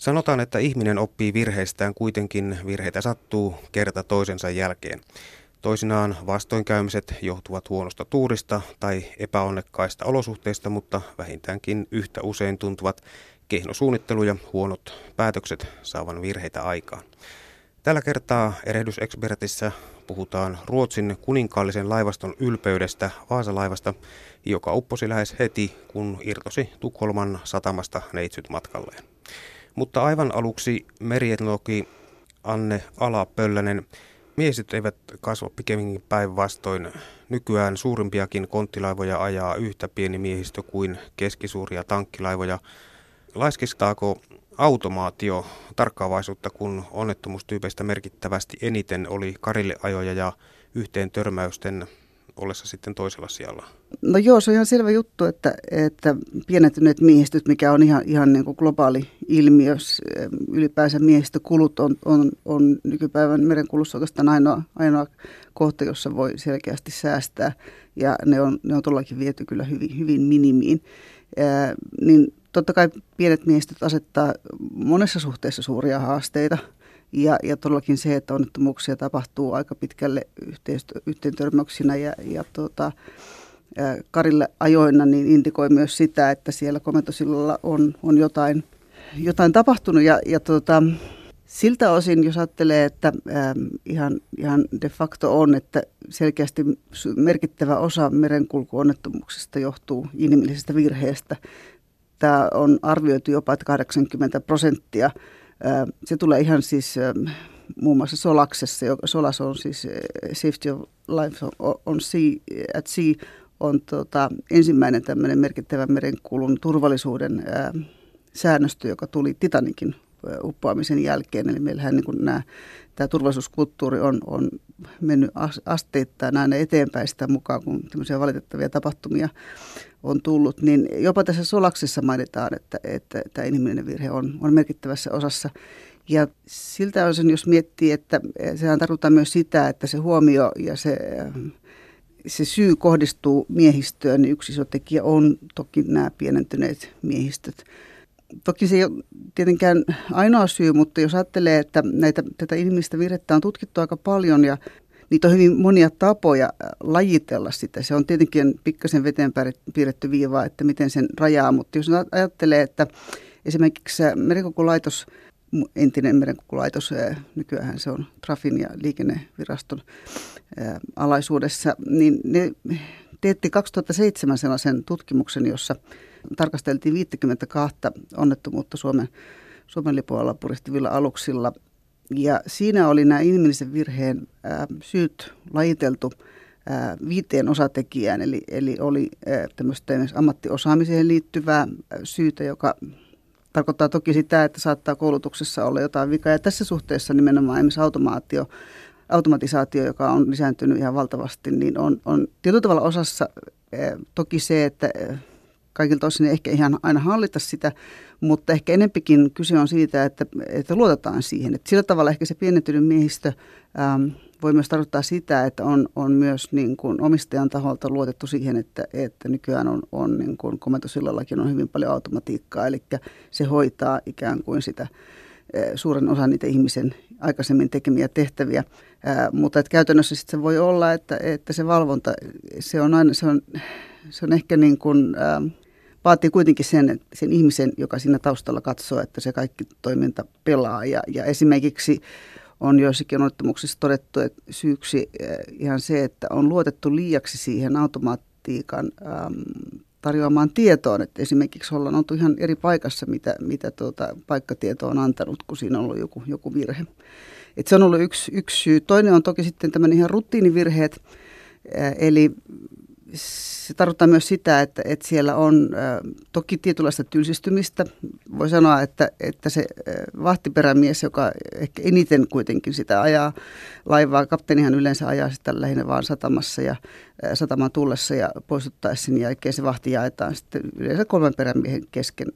Sanotaan, että ihminen oppii virheistään, kuitenkin virheitä sattuu kerta toisensa jälkeen. Toisinaan vastoinkäymiset johtuvat huonosta tuurista tai epäonnekkaista olosuhteista, mutta vähintäänkin yhtä usein tuntuvat kehnosuunnittelu ja huonot päätökset saavan virheitä aikaan. Tällä kertaa erehdysexpertissä puhutaan Ruotsin kuninkaallisen laivaston ylpeydestä Vaasalaivasta, joka upposi lähes heti, kun irtosi Tukholman satamasta neitsyt matkalleen. Mutta aivan aluksi merietnologi Anne Alapöllänen. Miesit eivät kasva pikemminkin päinvastoin. Nykyään suurimpiakin konttilaivoja ajaa yhtä pieni miehistö kuin keskisuuria tankkilaivoja. Laiskistaako automaatio tarkkaavaisuutta, kun onnettomuustyypeistä merkittävästi eniten oli karille ajoja ja yhteen törmäysten ollessa sitten toisella sijalla? No joo, se on ihan selvä juttu, että, että pienentyneet miehistöt, mikä on ihan, ihan niin kuin globaali ilmiö, ylipäänsä miehistökulut on, on, on nykypäivän merenkulussa oikeastaan ainoa, ainoa kohta, jossa voi selkeästi säästää, ja ne on, ne on todellakin viety kyllä hyvin, hyvin minimiin. Ää, niin totta kai pienet miehistöt asettaa monessa suhteessa suuria haasteita – ja, ja todellakin se, että onnettomuuksia tapahtuu aika pitkälle yhteen törmäyksinä ja, ja tuota, Karille ajoina, niin indikoi myös sitä, että siellä komentosillalla on, on jotain, jotain tapahtunut. Ja, ja tuota, siltä osin, jos ajattelee, että äh, ihan, ihan de facto on, että selkeästi merkittävä osa merenkulkuonnettomuuksista johtuu inhimillisestä virheestä. Tämä on arvioitu jopa, että 80 prosenttia se tulee ihan siis muun muassa Solaksessa, Solas on siis Safety of Life on sea, at Sea, on tota, ensimmäinen tämmöinen merkittävä merenkulun turvallisuuden ää, säännöstö, joka tuli Titanikin uppoamisen jälkeen. Eli meillähän niin nämä, tämä turvallisuuskulttuuri on, on mennyt asteittain aina eteenpäin sitä mukaan, kun tämmöisiä valitettavia tapahtumia on tullut, niin jopa tässä solaksessa mainitaan, että, että tämä inhimillinen virhe on, on merkittävässä osassa. Ja siltä osin, jos miettii, että sehän tarkoittaa myös sitä, että se huomio ja se, se syy kohdistuu miehistöön, niin yksi iso tekijä on toki nämä pienentyneet miehistöt. Toki se ei ole tietenkään ainoa syy, mutta jos ajattelee, että näitä, tätä inhimillistä virhettä on tutkittu aika paljon ja niitä on hyvin monia tapoja äh, lajitella sitä. Se on tietenkin pikkasen veteen piirretty viiva, että miten sen rajaa, mutta jos ajattelee, että esimerkiksi äh, merenkulkulaitos, entinen merenkulkulaitos, äh, nykyään se on Trafin ja liikenneviraston alaisuudessa, niin ne teetti 2007 sellaisen tutkimuksen, jossa tarkasteltiin 52 onnettomuutta Suomen, Suomen lipualla puristivilla aluksilla – ja siinä oli nämä inhimillisen virheen ää, syyt lajiteltu ää, viiteen osatekijään, eli, eli oli tämmöistä ammattiosaamiseen liittyvää syytä, joka tarkoittaa toki sitä, että saattaa koulutuksessa olla jotain vikaa. Ja tässä suhteessa nimenomaan esimerkiksi automaatio, automatisaatio, joka on lisääntynyt ihan valtavasti, niin on, on tietyllä tavalla osassa ää, toki se, että kaikilta osin ehkä ihan aina hallita sitä, mutta ehkä enempikin kyse on siitä, että, että luotetaan siihen. Että sillä tavalla ehkä se pienentynyt miehistö äm, voi myös tarkoittaa sitä, että on, on myös niin kuin omistajan taholta luotettu siihen, että, että nykyään on, on niin kuin komentosillallakin on hyvin paljon automatiikkaa, eli se hoitaa ikään kuin sitä suuren osan niitä ihmisen aikaisemmin tekemiä tehtäviä. Ää, mutta että käytännössä sitten se voi olla, että, että se valvonta, se on, aina, se on, se on ehkä niin kuin, ää, vaatii kuitenkin sen, sen ihmisen, joka siinä taustalla katsoo, että se kaikki toiminta pelaa. Ja, ja esimerkiksi on joissakin onnettomuuksissa todettu, että syyksi eh, ihan se, että on luotettu liiaksi siihen automaattiikan äm, tarjoamaan tietoon. Että esimerkiksi ollaan oltu ihan eri paikassa, mitä, mitä tuota, paikkatieto on antanut, kun siinä on ollut joku, joku virhe. Et se on ollut yksi, yksi syy. Toinen on toki sitten tämmöinen ihan rutiinivirheet, eh, eli se tarkoittaa myös sitä, että, että siellä on toki tietynlaista tylsistymistä. Voi sanoa, että, että se ä, vahtiperämies, joka ehkä eniten kuitenkin sitä ajaa laivaa, kapteenihan yleensä ajaa sitä lähinnä vaan satamassa ja ä, satamaan tullessa ja poistuttaessa sen jälkeen se vahti jaetaan sitten yleensä kolmen perämiehen kesken.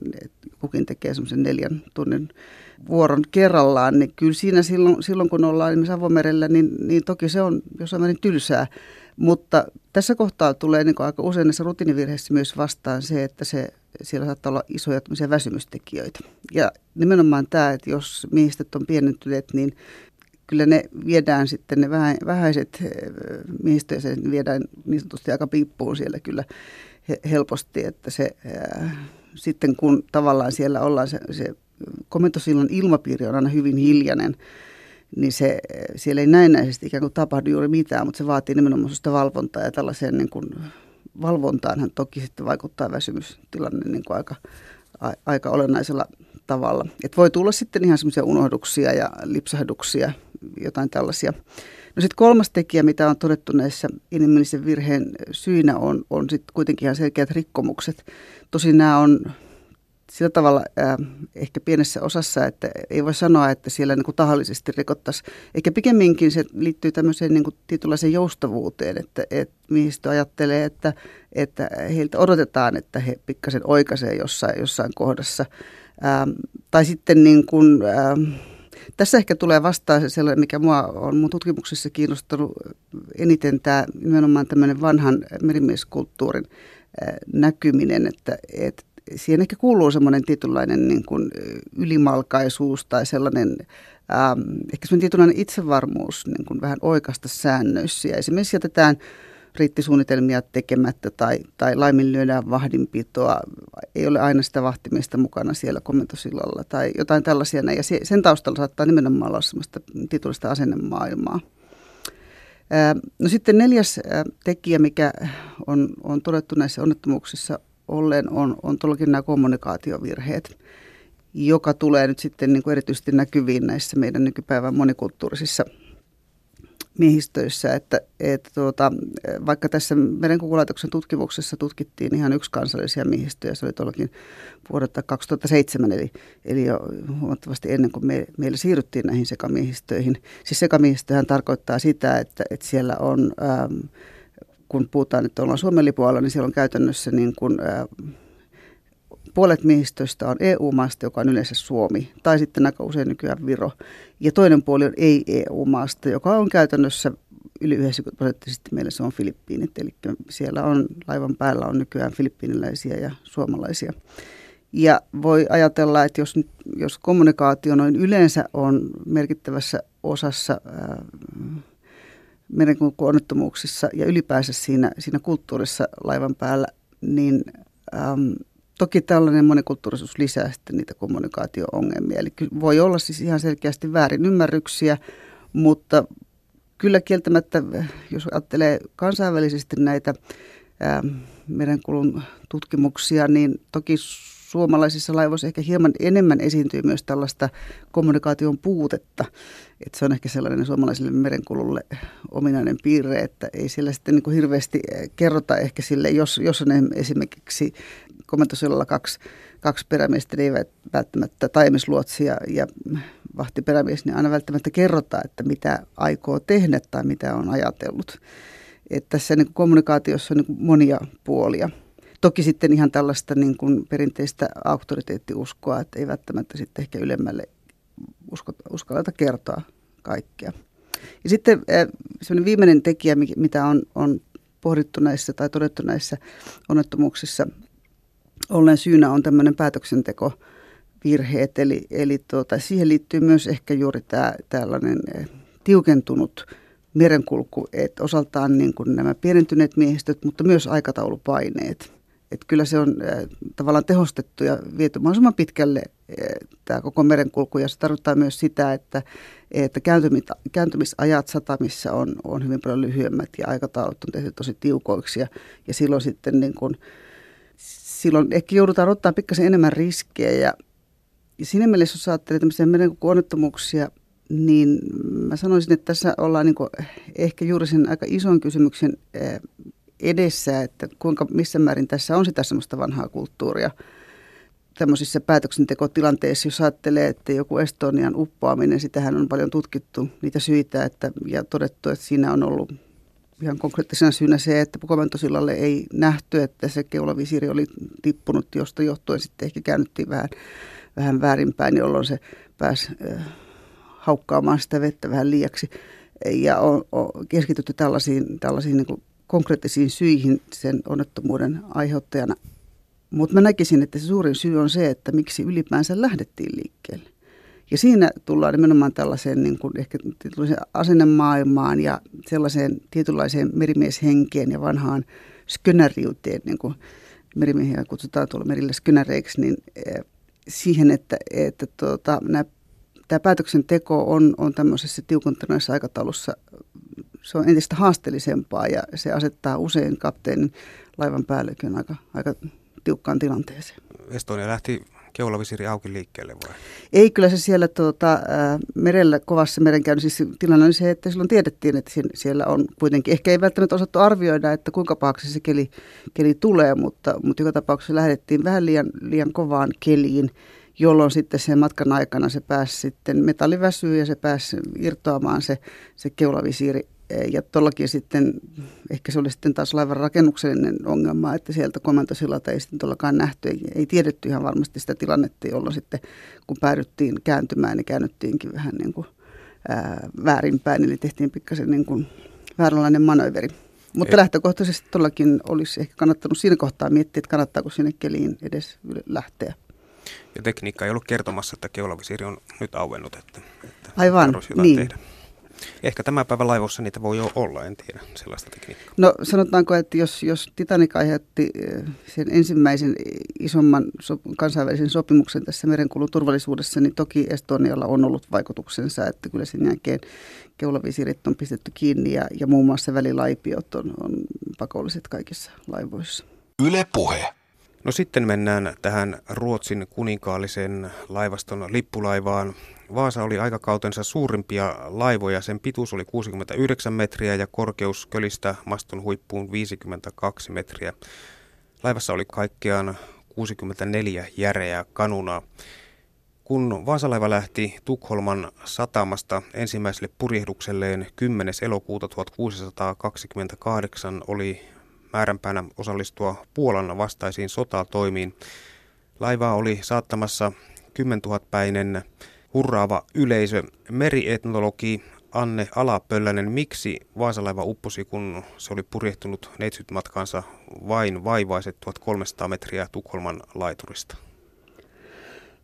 Kukin tekee semmoisen neljän tunnin vuoron kerrallaan, niin kyllä siinä silloin, silloin kun ollaan esimerkiksi avomerellä, niin, niin toki se on jossain määrin tylsää. Mutta tässä kohtaa tulee niin aika usein näissä rutiinivirheissä myös vastaan se, että se, siellä saattaa olla isoja väsymystekijöitä. Ja nimenomaan tämä, että jos miehistöt on pienentyneet, niin kyllä ne viedään sitten, ne vähäiset miehistöjäsenet viedään niin sanotusti aika piippuun siellä kyllä helposti, että se sitten kun tavallaan siellä ollaan se, se komentosillan ilmapiiri on aina hyvin hiljainen, niin se, siellä ei näennäisesti ikään kuin tapahdu juuri mitään, mutta se vaatii nimenomaan sitä valvontaa ja tällaiseen niin kuin valvontaanhan toki sitten vaikuttaa väsymystilanne niin kuin aika, a, aika olennaisella tavalla. Et voi tulla sitten ihan semmoisia unohduksia ja lipsahduksia, jotain tällaisia. No sitten kolmas tekijä, mitä on todettu näissä inhimillisen virheen syinä, on, on sitten kuitenkin ihan selkeät rikkomukset. Tosin nämä on sillä tavalla äh, ehkä pienessä osassa, että ei voi sanoa, että siellä niin kuin tahallisesti rikottaisiin. Eikä pikemminkin se liittyy tämmöiseen niin kuin tietynlaiseen joustavuuteen, että, että miehistö ajattelee, että, että heiltä odotetaan, että he pikkasen oikaisee jossain, jossain kohdassa. Ähm, tai sitten niin kuin, ähm, tässä ehkä tulee vastaan se sellainen, mikä mua on mun tutkimuksissa kiinnostanut eniten, tämä nimenomaan tämmöinen vanhan merimieskulttuurin näkyminen, että, että siihen ehkä kuuluu semmoinen tietynlainen niin kuin ylimalkaisuus tai sellainen ähm, ehkä semmoinen tietynlainen itsevarmuus niin kuin vähän oikasta säännöissä. Ja esimerkiksi jätetään riittisuunnitelmia tekemättä tai, tai laiminlyödään vahdinpitoa. Ei ole aina sitä vahtimista mukana siellä komentosillalla tai jotain tällaisia. Ja sen taustalla saattaa nimenomaan olla semmoista tietynlaista asennemaailmaa. No sitten neljäs tekijä, mikä on, on todettu näissä onnettomuuksissa, ollen on, on tuollakin nämä kommunikaatiovirheet, joka tulee nyt sitten niin kuin erityisesti näkyviin näissä meidän nykypäivän monikulttuurisissa miehistöissä, että, että tuota, vaikka tässä merenkukulaitoksen tutkimuksessa tutkittiin ihan yksi kansallisia miehistöjä, se oli tuollakin vuodelta 2007, eli, eli jo huomattavasti ennen kuin me, meillä siirryttiin näihin sekamiehistöihin. Siis sekamiehistöhän tarkoittaa sitä, että, että siellä on... Ähm, kun puhutaan, että ollaan Suomen lipualla, niin siellä on käytännössä niin kuin, ää, puolet miehistöistä on EU-maasta, joka on yleensä Suomi, tai sitten aika usein nykyään Viro. Ja toinen puoli on ei-EU-maasta, joka on käytännössä yli 90 prosenttisesti meillä se on Filippiinit. Eli siellä on laivan päällä on nykyään filippiiniläisiä ja suomalaisia. Ja voi ajatella, että jos, jos kommunikaatio noin yleensä on merkittävässä osassa ää, merenkulkuonnettomuuksissa ja ylipäänsä siinä, siinä kulttuurissa laivan päällä, niin äm, toki tällainen monikulttuurisuus lisää sitten niitä kommunikaatio-ongelmia. Eli voi olla siis ihan selkeästi väärinymmärryksiä, mutta kyllä kieltämättä, jos ajattelee kansainvälisesti näitä äm, merenkulun tutkimuksia, niin toki suomalaisissa laivoissa ehkä hieman enemmän esiintyy myös tällaista kommunikaation puutetta. Että se on ehkä sellainen suomalaiselle merenkululle ominainen piirre, että ei siellä sitten niin kuin hirveästi eh, kerrota ehkä sille, jos, jos on esimerkiksi komentosillalla kaksi, kaksi perämiestä, niin eivät välttämättä taimisluotsia ja vahtiperämies, niin aina välttämättä kerrota, että mitä aikoo tehdä tai mitä on ajatellut. Että tässä niin kuin kommunikaatiossa on niin kuin monia puolia. Toki sitten ihan tällaista niin kuin perinteistä auktoriteettiuskoa, että ei välttämättä sitten ehkä ylemmälle uskalleta kertoa kaikkea. Ja sitten sellainen viimeinen tekijä, mitä on, on pohdittu näissä tai todettu näissä onnettomuuksissa ollen syynä on tämmöinen päätöksenteko virheet, eli, eli tuota, siihen liittyy myös ehkä juuri tämä tällainen tiukentunut merenkulku, että osaltaan niin kuin nämä pienentyneet miehistöt, mutta myös aikataulupaineet. Että kyllä se on äh, tavallaan tehostettu ja viety mahdollisimman pitkälle äh, tämä koko merenkulku. Ja se tarkoittaa myös sitä, että, että kääntymisajat satamissa on, on hyvin paljon lyhyemmät ja aikataulut on tehty tosi tiukoiksi. Ja, ja silloin sitten niin kun, silloin ehkä joudutaan ottaa pikkasen enemmän riskejä. Ja, ja siinä mielessä, jos ajattelee tämmöisiä merenkulkuonnettomuuksia, niin mä sanoisin, että tässä ollaan niin ehkä juuri sen aika ison kysymyksen äh, edessä, että kuinka, missä määrin tässä on sitä semmoista vanhaa kulttuuria tämmöisissä päätöksentekotilanteissa, jos ajattelee, että joku Estonian uppoaminen, sitähän on paljon tutkittu niitä syitä että, ja todettu, että siinä on ollut ihan konkreettisena syynä se, että komentosillalle ei nähty, että se keulavisiiri oli tippunut, josta johtuen sitten ehkä käännyttiin vähän, vähän väärinpäin, jolloin se pääsi äh, haukkaamaan sitä vettä vähän liiaksi. Ja on, on keskitytty tällaisiin, tällaisiin niin konkreettisiin syihin sen onnettomuuden aiheuttajana. Mutta mä näkisin, että se suurin syy on se, että miksi ylipäänsä lähdettiin liikkeelle. Ja siinä tullaan nimenomaan tällaiseen niin kuin ehkä asennemaailmaan ja sellaiseen tietynlaiseen merimieshenkeen ja vanhaan skönäriuteen, niin kuin merimiehiä kutsutaan tuolla merillä skönäreiksi, niin eh, siihen, että, että tuota, nämä, tämä päätöksenteko on, on tämmöisessä tiukentuneessa aikataulussa, se on entistä haasteellisempaa ja se asettaa usein kapteenin laivan päällikön aika, aika tiukkaan tilanteeseen. Estonia lähti keulavisiri auki liikkeelle vai? Ei, kyllä se siellä tuota, ää, merellä, kovassa merenkäynnissä, siis tilanne oli se, että silloin tiedettiin, että siellä on kuitenkin, ehkä ei välttämättä osattu arvioida, että kuinka pahaksi se keli, keli tulee, mutta, mutta joka tapauksessa lähdettiin vähän liian, liian kovaan keliin, jolloin sitten sen matkan aikana se pääsi sitten metalliväsyyn ja se pääsi irtoamaan se, se keulavisiiri ja tuollakin sitten, ehkä se oli sitten taas laivan rakennuksellinen ongelma, että sieltä komentosilalta ei sitten tuollakaan nähty, ei, ei tiedetty ihan varmasti sitä tilannetta, jolloin sitten kun päädyttiin kääntymään, niin käännyttiinkin vähän niin kuin ää, väärinpäin, eli tehtiin pikkasen niin kuin vääränlainen manööveri. Mutta ei. lähtökohtaisesti tuollakin olisi ehkä kannattanut siinä kohtaa miettiä, että kannattaako sinne keliin edes lähteä. Ja tekniikka ei ollut kertomassa, että keulavisiiri on nyt auennut, että, että Aivan, niin. Tehdä. Ehkä tämän päivän laivossa niitä voi jo olla, en tiedä sellaista tekniikkaa. No sanotaanko, että jos, jos Titanic aiheutti eh, sen ensimmäisen isomman so, kansainvälisen sopimuksen tässä merenkulun turvallisuudessa, niin toki Estonialla on ollut vaikutuksensa, että kyllä sen jälkeen keulavisirit on pistetty kiinni ja, ja muun muassa välilaipiot on, on pakolliset kaikissa laivoissa. Yle puhe. No sitten mennään tähän Ruotsin kuninkaallisen laivaston lippulaivaan. Vaasa oli aikakautensa suurimpia laivoja. Sen pituus oli 69 metriä ja korkeus kölistä maston huippuun 52 metriä. Laivassa oli kaikkiaan 64 järeää kanunaa. Kun Vaasalaiva lähti Tukholman satamasta ensimmäiselle purjehdukselleen 10. elokuuta 1628 oli määränpäänä osallistua Puolan vastaisiin sotatoimiin. Laivaa oli saattamassa 10 000 päinen hurraava yleisö. Merietnologi Anne Alapöllänen, miksi Vaasalaiva upposi, kun se oli purjehtunut neitsytmatkansa vain vaivaiset 1300 metriä Tukholman laiturista?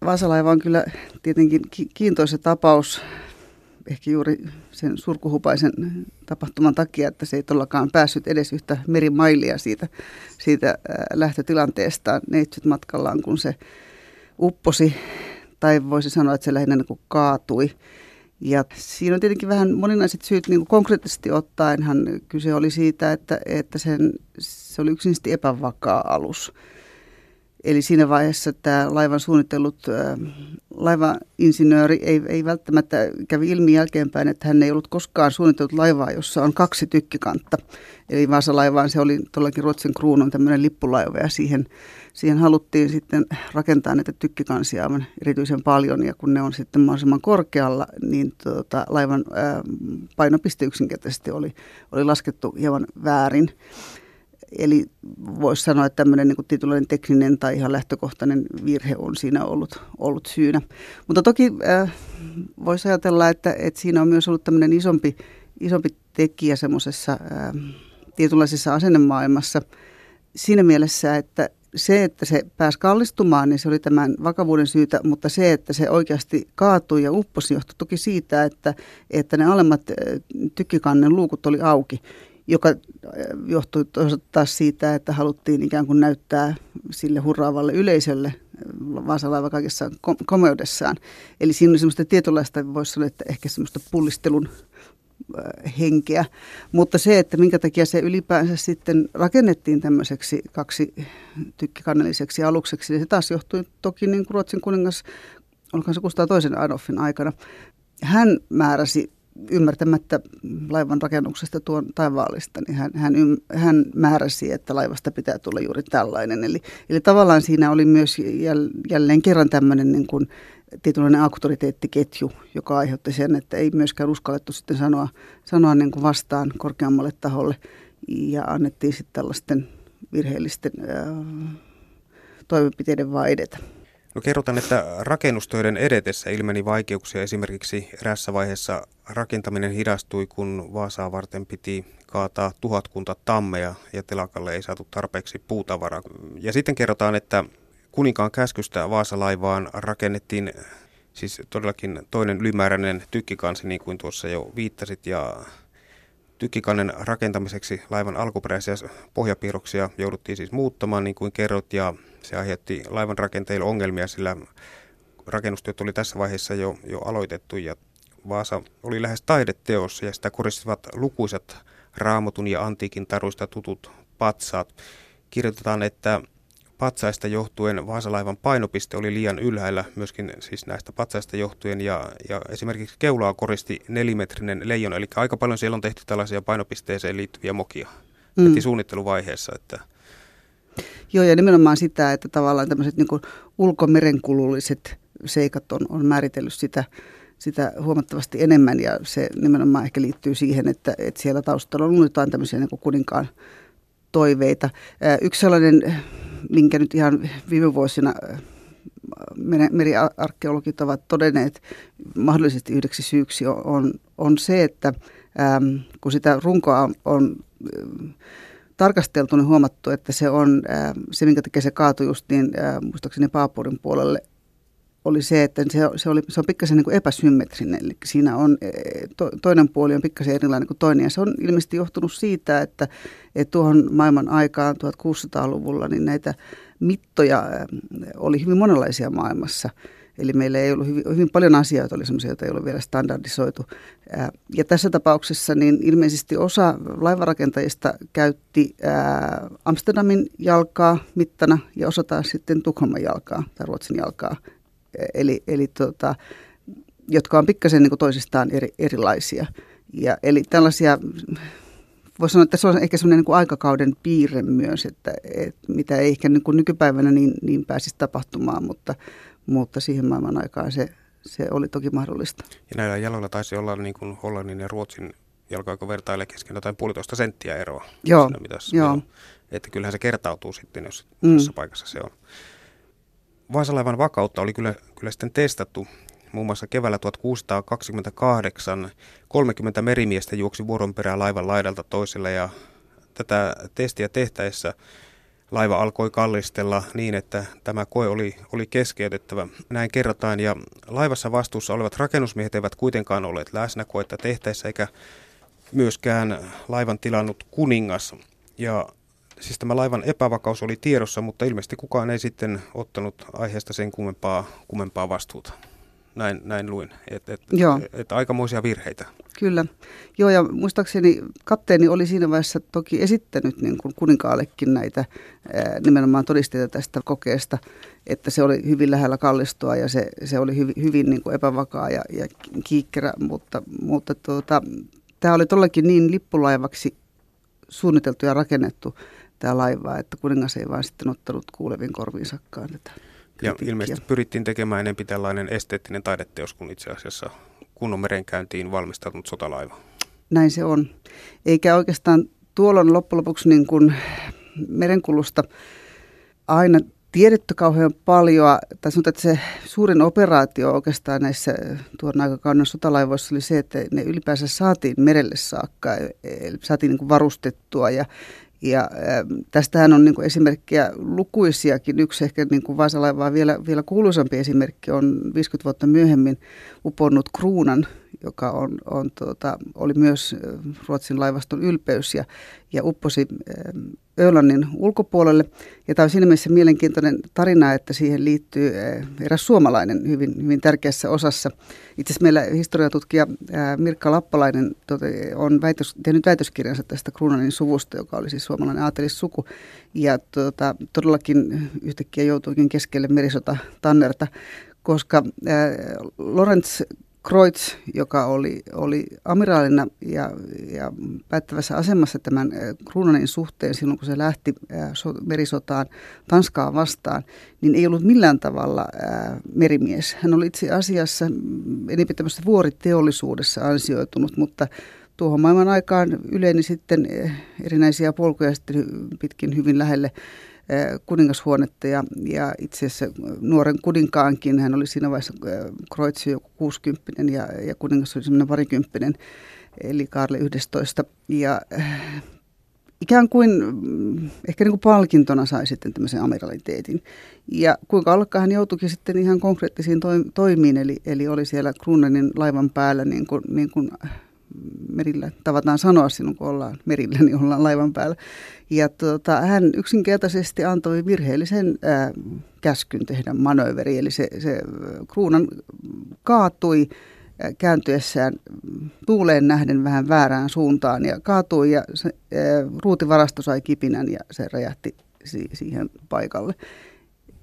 Vaasalaiva on kyllä tietenkin kiintoisa tapaus, ehkä juuri sen surkuhupaisen tapahtuman takia, että se ei todellakaan päässyt edes yhtä merimailia siitä, siitä lähtötilanteestaan neitsyt matkallaan, kun se upposi tai voisi sanoa, että se lähinnä niin kuin kaatui. Ja siinä on tietenkin vähän moninaiset syyt, niin kuin konkreettisesti ottaenhan kyse oli siitä, että, että sen, se oli yksinkertaisesti epävakaa alus. Eli siinä vaiheessa tämä laivan suunnitellut laivainsinööri ei, ei välttämättä kävi ilmi jälkeenpäin, että hän ei ollut koskaan suunnitellut laivaa, jossa on kaksi tykkikantta. Eli Vaasalaivaan se oli todellakin Ruotsin kruunun tämmöinen lippulaiva ja siihen, siihen haluttiin sitten rakentaa näitä tykkikansia aivan erityisen paljon ja kun ne on sitten mahdollisimman korkealla, niin tuota, laivan ää, painopiste yksinkertaisesti oli, oli laskettu hieman väärin. Eli voisi sanoa, että tämmöinen niin tietynlainen tekninen tai ihan lähtökohtainen virhe on siinä ollut, ollut syynä. Mutta toki äh, voisi ajatella, että, että siinä on myös ollut tämmöinen isompi, isompi tekijä semmoisessa äh, tietynlaisessa asennemaailmassa siinä mielessä, että se, että se pääsi kallistumaan, niin se oli tämän vakavuuden syytä, mutta se, että se oikeasti kaatui ja upposi, johtui toki siitä, että, että ne alemmat äh, tykkikannen luukut oli auki, joka äh, johtui taas siitä, että haluttiin ikään kuin näyttää sille hurraavalle yleisölle äh, Vaasalaiva kaikessa komeudessaan. Eli siinä oli semmoista tietynlaista, voisi sanoa, että ehkä semmoista pullistelun äh, henkeä. Mutta se, että minkä takia se ylipäänsä sitten rakennettiin tämmöiseksi kaksi tykkikannelliseksi alukseksi, niin se taas johtui toki niin kuin Ruotsin kuningas, olkoon se Kustaa toisen Adolfin aikana. Hän määräsi ymmärtämättä laivan rakennuksesta tuon taivaallista, niin hän, hän, hän määräsi, että laivasta pitää tulla juuri tällainen. Eli, eli tavallaan siinä oli myös jälleen kerran tämmöinen niin kuin tietynlainen auktoriteettiketju, joka aiheutti sen, että ei myöskään uskallettu sitten sanoa, sanoa niin kuin vastaan korkeammalle taholle ja annettiin sitten tällaisten virheellisten ää, toimenpiteiden vaan edetä. No kerrotaan, että rakennustöiden edetessä ilmeni vaikeuksia. Esimerkiksi erässä vaiheessa rakentaminen hidastui, kun Vaasaa varten piti kaataa tuhatkunta tammeja ja telakalle ei saatu tarpeeksi puutavaraa. Ja sitten kerrotaan, että kuninkaan käskystä Vaasalaivaan rakennettiin siis todellakin toinen ylimääräinen tykkikansi, niin kuin tuossa jo viittasit, ja tykkikannen rakentamiseksi laivan alkuperäisiä pohjapiirroksia jouduttiin siis muuttamaan, niin kuin kerrot, ja se aiheutti laivan rakenteille ongelmia, sillä rakennustyöt oli tässä vaiheessa jo, jo aloitettu, ja Vaasa oli lähes taideteos, ja sitä koristivat lukuisat raamotun ja antiikin taruista tutut patsaat. Kirjoitetaan, että patsaista johtuen Vaasalaivan painopiste oli liian ylhäällä myöskin siis näistä patsaista johtuen ja, ja esimerkiksi keulaa koristi nelimetrinen leijona, eli aika paljon siellä on tehty tällaisia painopisteeseen liittyviä mokia mm. heti suunnitteluvaiheessa. Että Joo, ja nimenomaan sitä, että tavallaan tämmöiset niin ulkomerenkululliset seikat on, on määritellyt sitä, sitä huomattavasti enemmän, ja se nimenomaan ehkä liittyy siihen, että, että siellä taustalla on jotain tämmöisiä niin kuninkaan toiveita. Yksi sellainen minkä nyt ihan viime vuosina äh, meriarkeologit ovat todenneet mahdollisesti yhdeksi syyksi on, on se, että äm, kun sitä runkoa on, on äh, tarkasteltu, niin huomattu, että se on äh, se, minkä takia se kaatui just niin, äh, muistaakseni Paapurin puolelle, oli se, että se, se, oli, se on pikkasen niin kuin epäsymmetrinen. Eli siinä on, e, to, toinen puoli on pikkasen erilainen kuin toinen. Ja se on ilmeisesti johtunut siitä, että, että tuohon maailman aikaan 1600-luvulla niin näitä mittoja oli hyvin monenlaisia maailmassa. Eli meillä ei ollut hyvin, hyvin paljon asioita, oli sellaisia, joita ei ollut vielä standardisoitu. Ja tässä tapauksessa niin ilmeisesti osa laivarakentajista käytti Amsterdamin jalkaa mittana ja osa taas sitten Tukholman jalkaa tai Ruotsin jalkaa eli, eli tota, jotka on pikkasen niin toisistaan eri, erilaisia. Ja, eli tällaisia, voisi sanoa, että se on ehkä sellainen niin aikakauden piirre myös, että, että mitä ei ehkä niin kuin nykypäivänä niin, niin pääsisi tapahtumaan, mutta, mutta siihen maailman aikaan se, se oli toki mahdollista. Ja näillä jaloilla taisi olla niin kuin Hollannin ja Ruotsin jalkaa, vertailee kesken jotain puolitoista senttiä eroa. Joo, siinä, joo. Että kyllähän se kertautuu sitten, jos mm. tässä paikassa se on. Vaasalaivan vakautta oli kyllä, kyllä sitten testattu. Muun muassa keväällä 1628 30 merimiestä juoksi vuoron perään laivan laidalta toiselle ja tätä testiä tehtäessä laiva alkoi kallistella niin, että tämä koe oli, oli keskeytettävä. Näin kerrotaan ja laivassa vastuussa olevat rakennusmiehet eivät kuitenkaan olleet läsnä koetta tehtäessä eikä myöskään laivan tilannut kuningas. Ja siis tämä laivan epävakaus oli tiedossa, mutta ilmeisesti kukaan ei sitten ottanut aiheesta sen kummempaa, kummempaa vastuuta. Näin, näin luin, että et, et aikamoisia virheitä. Kyllä. Joo, ja muistaakseni kapteeni oli siinä vaiheessa toki esittänyt niin kuin kuninkaallekin näitä ää, nimenomaan todisteita tästä kokeesta, että se oli hyvin lähellä kallistua ja se, se oli hyvin, hyvin niin kuin epävakaa ja, ja kiikkerä, mutta, mutta tuota, tämä oli todellakin niin lippulaivaksi suunniteltu ja rakennettu, tämä laiva, että kuningas ei vaan sitten ottanut kuulevin korviinsakkaan tätä Ja ilmeisesti pyrittiin tekemään enemmän tällainen esteettinen taideteos kuin itse asiassa kunnon merenkäyntiin valmistautunut sotalaiva. Näin se on. Eikä oikeastaan tuolloin loppujen lopuksi niin kuin merenkulusta aina tiedetty kauhean paljon. Tai sanotaan, että se suurin operaatio oikeastaan näissä tuon aikakauden sotalaivoissa oli se, että ne ylipäänsä saatiin merelle saakka, saatiin niin kuin varustettua ja, ja äh, tästähän on niin kuin esimerkkejä lukuisiakin. Yksi ehkä niin kuin Vaasalaivaa vielä, vielä kuuluisampi esimerkki on 50 vuotta myöhemmin uponnut Kruunan, joka on, on, tuota, oli myös Ruotsin laivaston ylpeys ja, ja upposi Ölannin ulkopuolelle. Ja tämä on siinä mielessä mielenkiintoinen tarina, että siihen liittyy eräs suomalainen hyvin, hyvin tärkeässä osassa. Itse asiassa meillä historiatutkija Mirkka Lappalainen on väitös, tehnyt väitöskirjansa tästä Kruunanin suvusta, joka oli siis suomalainen aatelissuku. Ja tuota, todellakin yhtäkkiä joutuikin keskelle merisota Tannerta, koska äh, Lorenz Kreutz, joka oli, oli amiraalina ja, ja päättävässä asemassa tämän Kruunanin suhteen silloin, kun se lähti so, merisotaan Tanskaa vastaan, niin ei ollut millään tavalla ää, merimies. Hän oli itse asiassa enemmän tämmöisessä vuoriteollisuudessa ansioitunut, mutta tuohon maailman aikaan yleni sitten erinäisiä polkuja sitten pitkin hyvin lähelle kuningashuonetta ja, ja itse asiassa nuoren kuninkaankin, hän oli siinä vaiheessa Kreutzi joku 60 ja, ja kuningas oli semmoinen parikymppinen, eli Karle 11. Ja ikään kuin mm, ehkä niin kuin palkintona sai sitten tämmöisen amiraliteetin. Ja kuinka ollakaan hän joutuikin sitten ihan konkreettisiin toimiin, eli, eli oli siellä Kruunenin laivan päällä niin kuin, niin kuin merillä tavataan sanoa silloin, kun ollaan merillä, niin ollaan laivan päällä. Ja tuota, hän yksinkertaisesti antoi virheellisen ää, käskyn tehdä manööveri, eli se, se kruunan kaatui kääntyessään tuuleen nähden vähän väärään suuntaan ja kaatui ja se, ää, ruutivarasto sai kipinän ja se räjähti si- siihen paikalle.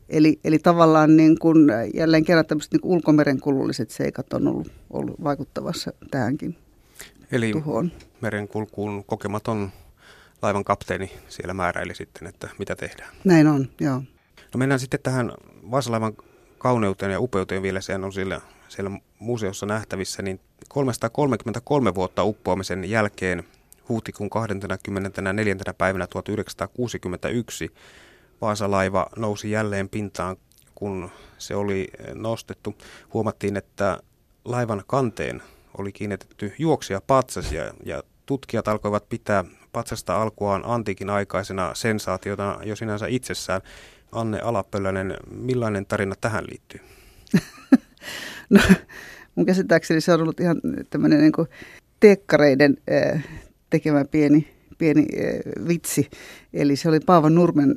Eli, eli tavallaan niin kun, jälleen kerran tämmöiset niin ulkomerenkululliset seikat on ollut, ollut vaikuttavassa tähänkin Eli tuhoon. merenkulkuun kokematon laivan kapteeni siellä määräili sitten, että mitä tehdään. Näin on, joo. No mennään sitten tähän Vaasalaivan kauneuteen ja upeuteen vielä. Sehän on siellä, siellä museossa nähtävissä, niin 333 vuotta uppoamisen jälkeen huhtikuun 24. päivänä 1961 Vaasalaiva nousi jälleen pintaan, kun se oli nostettu. Huomattiin, että laivan kanteen oli kiinnitetty juoksia patsas ja, ja tutkijat alkoivat pitää patsasta alkuaan antiikin aikaisena sensaatiota jo sinänsä itsessään. Anne Alapöllönen, millainen tarina tähän liittyy? no, mun käsittääkseni se on ollut ihan tämmöinen niin tekkareiden tekemä pieni, pieni vitsi. Eli se oli Paavo Nurmen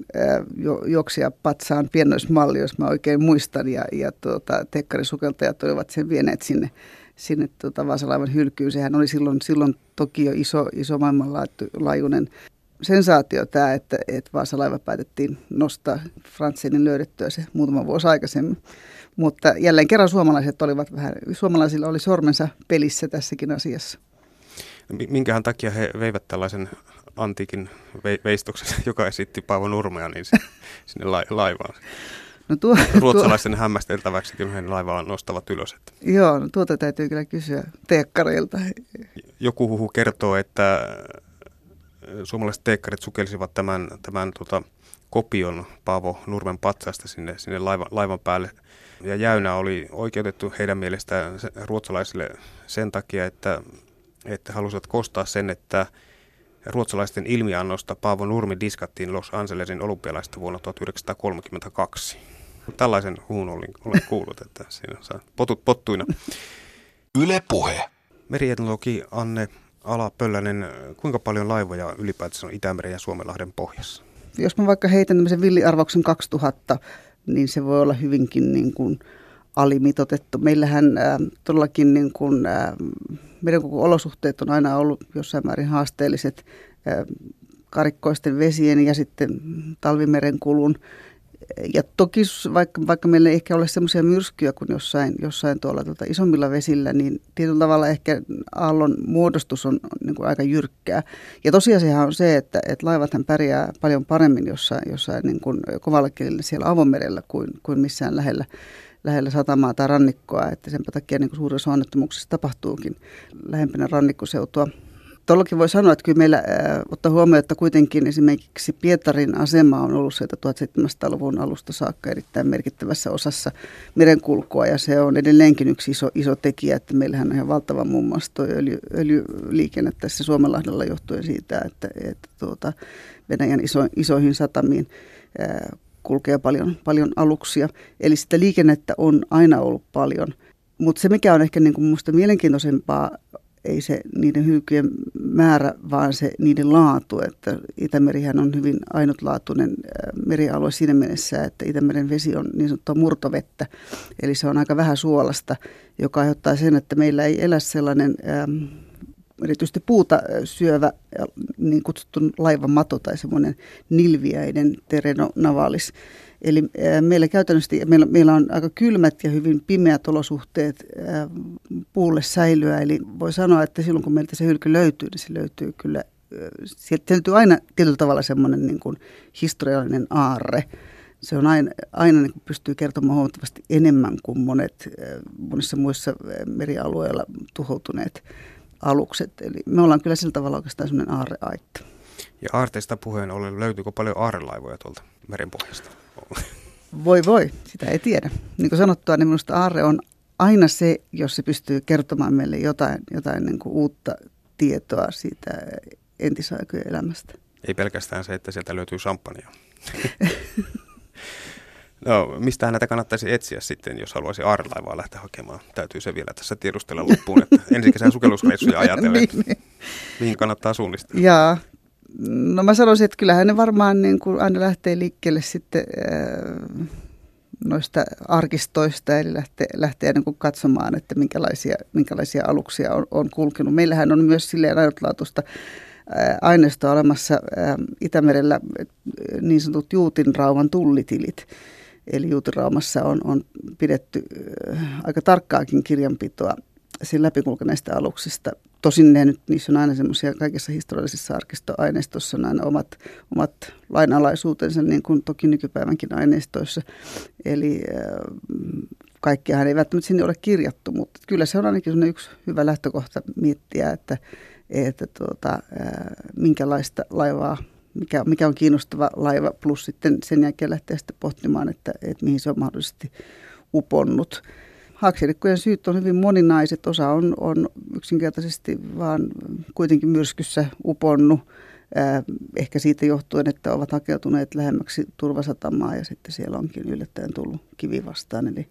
juoksia patsaan pienoismalli, jos mä oikein muistan. Ja, ja tuota, tekkarisukeltajat olivat sen vieneet sinne sinne tuota, Vaasalaivan hylkyyn. Sehän oli silloin, silloin toki jo iso, iso maailmanlaajuinen sensaatio tämä, että, että Vaasalaiva päätettiin nostaa Fransenin löydettyä se muutama vuosi aikaisemmin. Mutta jälleen kerran suomalaiset olivat vähän, suomalaisilla oli sormensa pelissä tässäkin asiassa. Minkähän takia he veivät tällaisen antiikin veistoksen, joka esitti Paavo Nurmea, niin sinne laivaan? No tuo, Ruotsalaisten tuo, hämmästeltäväksi yhden laivalla nostavat ylös. Että. Joo, no tuota täytyy kyllä kysyä teekkareilta. Joku huhu kertoo, että suomalaiset teekkarit sukelsivat tämän, tämän tota, kopion Paavo Nurmen patsasta sinne, sinne laivan, laivan päälle. Ja jäynä oli oikeutettu heidän mielestään ruotsalaisille sen takia, että, että halusivat kostaa sen, että ruotsalaisten ilmiannosta Paavo Nurmi diskattiin Los Angelesin olympialaista vuonna 1932. Tällaisen huun olin, olen kuullut, että siinä saa potut pottuina. Yle Puhe. Merietnologi Anne Ala-Pöllänen, kuinka paljon laivoja ylipäätänsä on Itämeren ja Suomenlahden pohjassa? Jos mä vaikka heitän tämmöisen villiarvauksen 2000, niin se voi olla hyvinkin niin kuin alimitotettu. Meillähän äh, todellakin niin kuin, äh, olosuhteet on aina ollut jossain määrin haasteelliset äh, karikkoisten vesien ja sitten talvimeren kulun ja toki vaikka, vaikka meillä ei ehkä ole semmoisia myrskyjä kuin jossain, jossain tuolla tuota isommilla vesillä, niin tietyllä tavalla ehkä aallon muodostus on, niin kuin aika jyrkkää. Ja tosiasiahan on se, että, että laivathan pärjää paljon paremmin jossain, jossain niin kuin kovalla kielellä siellä avomerellä kuin, kuin missään lähellä, lähellä satamaa tai rannikkoa, että sen takia niin suurissa onnettomuuksissa tapahtuukin lähempänä rannikkoseutua Tuollakin voi sanoa, että kyllä meillä äh, ottaa huomioon, että kuitenkin esimerkiksi Pietarin asema on ollut sieltä 1700-luvun alusta saakka erittäin merkittävässä osassa merenkulkua ja se on edelleenkin yksi iso, iso tekijä, että meillähän on ihan valtava muun muassa tuo öljy, öljyliikenne tässä Suomenlahdella johtuen siitä, että, että tuota, Venäjän iso, isoihin satamiin äh, kulkee paljon, paljon aluksia. Eli sitä liikennettä on aina ollut paljon. Mutta se, mikä on ehkä minusta mielenkiintoisempaa, ei se niiden hylkyjen määrä, vaan se niiden laatu. Että Itämerihän on hyvin ainutlaatuinen merialue siinä mielessä, että Itämeren vesi on niin sanottua murtovettä, eli se on aika vähän suolasta, joka aiheuttaa sen, että meillä ei elä sellainen ähm, erityisesti puuta syövä niin kutsuttu laivamato tai semmoinen nilviäinen terenonavalis. Eli meillä käytännössä meillä, meillä on aika kylmät ja hyvin pimeät olosuhteet puulle säilyä. Eli voi sanoa, että silloin kun meiltä se hylky löytyy, niin se löytyy kyllä, sieltä löytyy aina tietyllä tavalla semmoinen niin kuin historiallinen aarre. Se on aina, aina niin kuin pystyy kertomaan huomattavasti enemmän kuin monet monissa muissa merialueilla tuhoutuneet alukset. Eli me ollaan kyllä sillä tavalla oikeastaan semmoinen aarreaitta. Ja aarteista puheen ollen, löytyykö paljon aarrelaivoja tuolta merenpohjasta? Voi voi, sitä ei tiedä. Niin kuin sanottua, niin minusta aarre on aina se, jos se pystyy kertomaan meille jotain, jotain niin kuin uutta tietoa siitä entisaikojen elämästä. Ei pelkästään se, että sieltä löytyy champagnea. no, mistä näitä kannattaisi etsiä sitten, jos haluaisi aarelaivaa lähteä hakemaan? Täytyy se vielä tässä tiedustella loppuun, että ensin kesän sukellusreissuja ajatellen, niin, niin. mihin kannattaa suunnistella. Jaa, no mä sanoisin, että kyllähän ne varmaan niin kuin aina lähtee liikkeelle sitten äh, noista arkistoista, eli lähtee, lähtee niin kuin katsomaan, että minkälaisia, minkälaisia aluksia on, on kulkenut. Meillähän on myös silleen ainutlaatuista aineistoa olemassa Itämerellä niin sanotut Juutinrauman tullitilit. Eli Juutinraumassa on, on pidetty aika tarkkaakin kirjanpitoa sen läpikulkeneista aluksista. Tosin ne nyt, niissä on aina semmoisia kaikissa historiallisissa arkistoaineistossa on aina omat, omat lainalaisuutensa, niin kuin toki nykypäivänkin aineistoissa. Eli kaikkiahan ei välttämättä sinne ole kirjattu, mutta kyllä se on ainakin yksi hyvä lähtökohta miettiä, että että tuota, minkälaista laivaa, mikä, mikä on kiinnostava laiva, plus sitten sen jälkeen lähteä sitten pohtimaan, että, että mihin se on mahdollisesti uponnut. Haaksirikkojen syyt on hyvin moninaiset. Osa on, on yksinkertaisesti vaan kuitenkin myrskyssä uponnut. ehkä siitä johtuen, että ovat hakeutuneet lähemmäksi turvasatamaa ja sitten siellä onkin yllättäen tullut kivi vastaan. Eli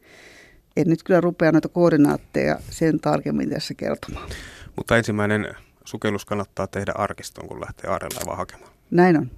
en nyt kyllä rupea näitä koordinaatteja sen tarkemmin tässä kertomaan. Mutta ensimmäinen sukellus kannattaa tehdä arkiston, kun lähtee aarelaivaa hakemaan. Näin on.